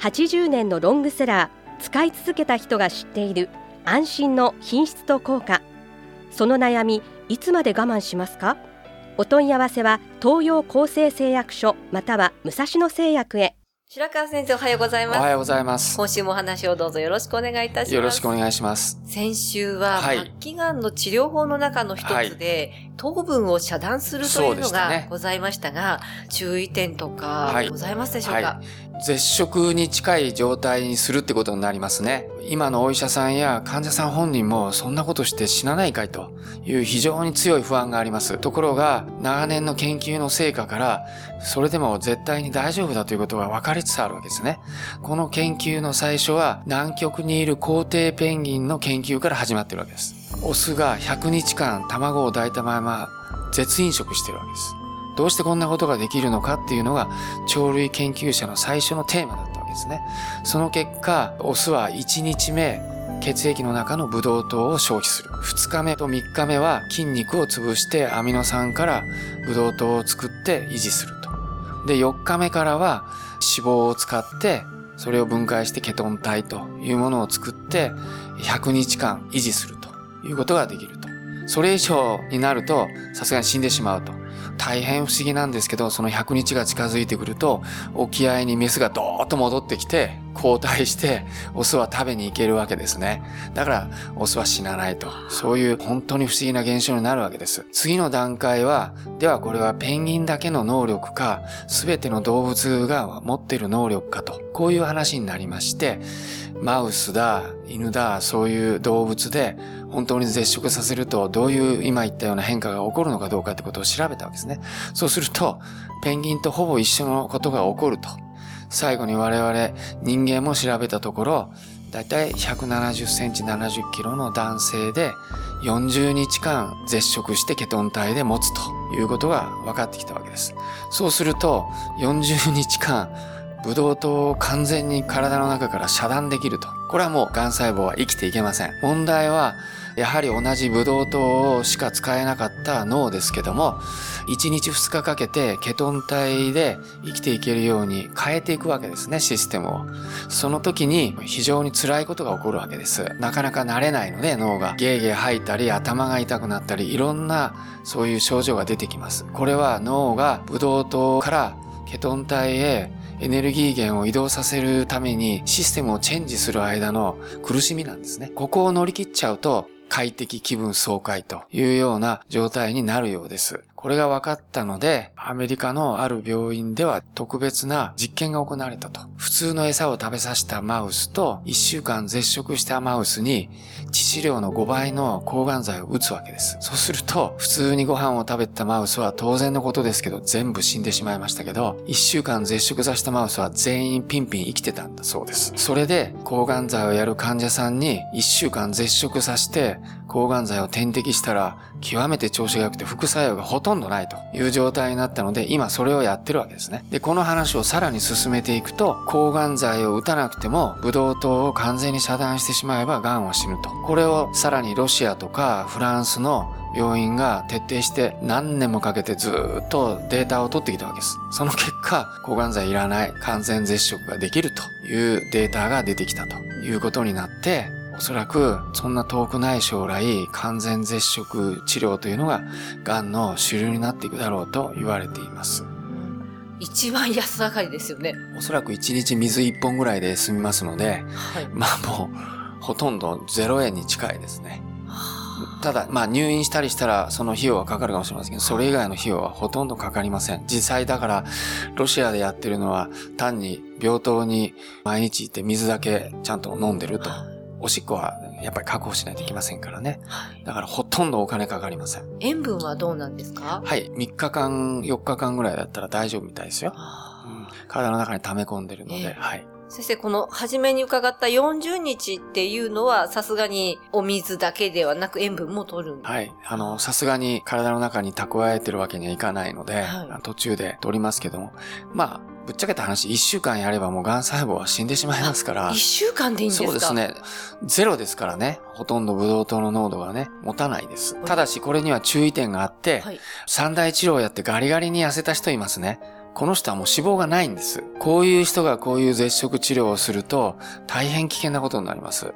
80年のロングセラー使い続けた人が知っている安心の品質と効果。その悩みいつまで我慢しますか？お問い合わせは東洋厚生製薬所または武蔵野製薬へ。白川先生おはようございます。おはようございます。今週もお話をどうぞよろしくお願いいたします。よろしくお願いします。先週ははい。末期がんの治療法の中の一つで、糖分を遮断するというのがございましたが、注意点とかはいございますでしょうか、はい。絶食に近い状態にするってことになりますね。今のお医者さんや患者さん本人もそんなことして死なないかいという非常に強い不安があります。ところが長年の研究の成果からそれでも絶対に大丈夫だということが分かりつつあるわけですね。この研究の最初は南極にいる皇帝ペンギンの研究から始まってるわけです。オスが100日間卵を抱いたまま絶飲食してるわけです。どうしてこんなことができるのかっていうのが鳥類研究者の最初のテーマだったわけですね。その結果、オスは1日目、血液の中のブドウ糖を消費する。2日目と3日目は筋肉を潰してアミノ酸からブドウ糖を作って維持すると。で、4日目からは脂肪を使ってそれを分解してケトン体というものを作って100日間維持するいうことができると。それ以上になるとさすがに死んでしまうと。大変不思議なんですけど、その100日が近づいてくると、沖合にメスがドーッと戻ってきて、交代して、オスは食べに行けるわけですね。だから、オスは死なないと。そういう本当に不思議な現象になるわけです。次の段階は、ではこれはペンギンだけの能力か、すべての動物が持っている能力かと。こういう話になりまして、マウスだ、犬だ、そういう動物で、本当に絶食させるとどういう今言ったような変化が起こるのかどうかってことを調べたわけですね。そうすると、ペンギンとほぼ一緒のことが起こると。最後に我々人間も調べたところ、だいたい170センチ70キロの男性で40日間絶食してケトン体で持つということが分かってきたわけです。そうすると40日間ブドウ糖を完全に体の中から遮断できると。これはもう癌細胞は生きていけません。問題は、やはり同じブドウ糖しか使えなかった脳ですけども、1日2日かけてケトン体で生きていけるように変えていくわけですね、システムを。その時に非常に辛いことが起こるわけです。なかなか慣れないので脳がゲーゲー吐いたり頭が痛くなったりいろんなそういう症状が出てきます。これは脳がブドウ糖からケトン体へエネルギー源を移動させるためにシステムをチェンジする間の苦しみなんですね。ここを乗り切っちゃうと快適気分爽快というような状態になるようです。これが分かったので、アメリカのある病院では特別な実験が行われたと。普通の餌を食べさせたマウスと1週間絶食したマウスに致死量の5倍の抗がん剤を打つわけです。そうすると、普通にご飯を食べたマウスは当然のことですけど全部死んでしまいましたけど、1週間絶食させたマウスは全員ピンピン生きてたんだそうです。それで抗がん剤をやる患者さんに1週間絶食させて抗がん剤を点滴したら極めて調子が良くて副作用がほとんどないという状態になったので今それをやってるわけですね。で、この話をさらに進めていくと抗がん剤を打たなくてもブドウ糖を完全に遮断してしまえば癌は死ぬと。これをさらにロシアとかフランスの病院が徹底して何年もかけてずっとデータを取ってきたわけです。その結果、抗がん剤いらない完全絶食ができるというデータが出てきたということになって、おそらくそんな遠くない将来完全絶食治療というのが癌の主流になっていくだろうと言われています。一番安上がりですよね。おそらく1日水1本ぐらいで済みますので、はい。まあもうほとんど0円に近いですね。ただ、まあ入院したりしたらその費用はかかるかもしれませんけど、それ以外の費用はほとんどかかりません。実際だから、ロシアでやってるのは単に病棟に毎日行って水だけちゃんと飲んでると。おしっこはやっぱり確保しないといけませんからね。はいだからほとんどお金かかりません。塩分はどうなんですか？はい。3日間、4日間ぐらいだったら大丈夫みたいですよ。あうん体の中に溜め込んでるので、ええはい。先生、この初めに伺った40日っていうのは、さすがにお水だけではなく塩分も取るはい。あの、さすがに体の中に蓄えてるわけにはいかないので、はい途中で取りますけども、まあ、ぶっちゃけた話、1週間やればもう癌細胞は死んでしまいますから一、週間でいいんですか？そうです。ね。ゼロですからね。ほとんどブドウ糖の濃度がね、持たないです。ただし、これには注意点があって、はい。三大治療をやってガリガリに痩せた人いますね。この人はもう脂肪がないんです。こういう人がこういう絶食治療をすると大変危険なことになります。脂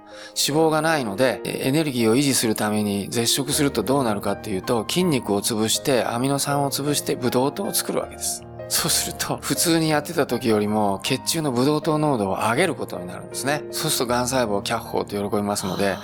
肪がないのでえエネルギーを維持するために絶食するとどうなるかっていうと筋肉を潰してアミノ酸を潰してブドウ糖を作るわけです。そうすると、普通にやってた時よりも血中のブドウ糖濃度を上げることになるんですね。そうすると癌細胞をキャッホーと喜びますので、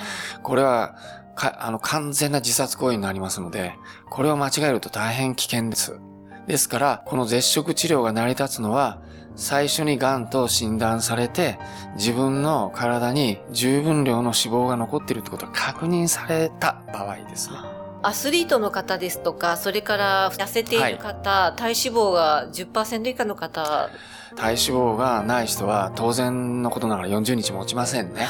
これはかあの完全な自殺行為になりますので、これを間違えると大変危険です。ですから、この絶食治療が成り立つのは、最初に癌と診断されて、自分の体に十分量の脂肪が残っているってことが確認された場合ですね。アスリートの方ですとか、それから痩せている方、体脂肪が10%以下の方、体脂肪がない人は当然のことながら40日持ちませんね。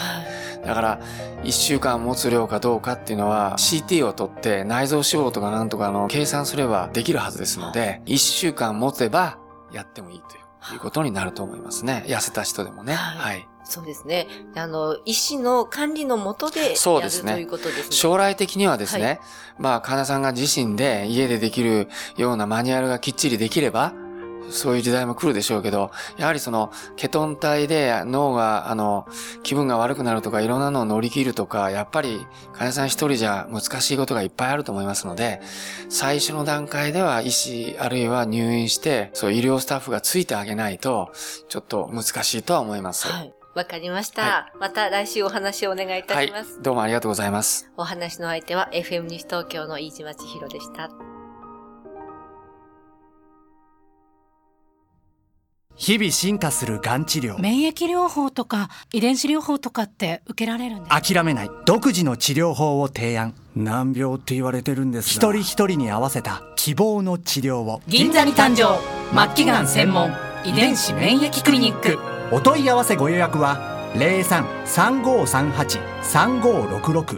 だから、1週間持つ量かどうかっていうのは CT を取って内臓脂肪とかなんとかの計算すればできるはずですので、1週間持てばやってもいいということになると思いますね。痩せた人でもね。はいはい。そうですね。あの、医師の管理のもとでですねということですね。将来的にはですね、はいまあ、患者さんが自身で家でできるようなマニュアルがきっちりできれば、そういう時代も来るでしょうけど、やはりその、ケトン体で脳が、あの、気分が悪くなるとか、いろんなのを乗り切るとか、やっぱり患者さん一人じゃ難しいことがいっぱいあると思いますので、最初の段階では医師、あるいは入院して、そう医療スタッフがついてあげないと、ちょっと難しいとは思います。はい。わかりました、はまた来週お話をお願いいたします。どうもありがとうございます。お話の相手は FM 西東京の飯島千尋でした。日々進化するがん治療。免疫療法とか遺伝子療法とかって受けられるんですか？諦めない。独自の治療法を提案。難病って言われてるんです一が人一人に合わせた希望の治療を。銀座に誕生。末期がん専門。遺伝子免疫クリニックお問い合わせご予約は03-3538-3566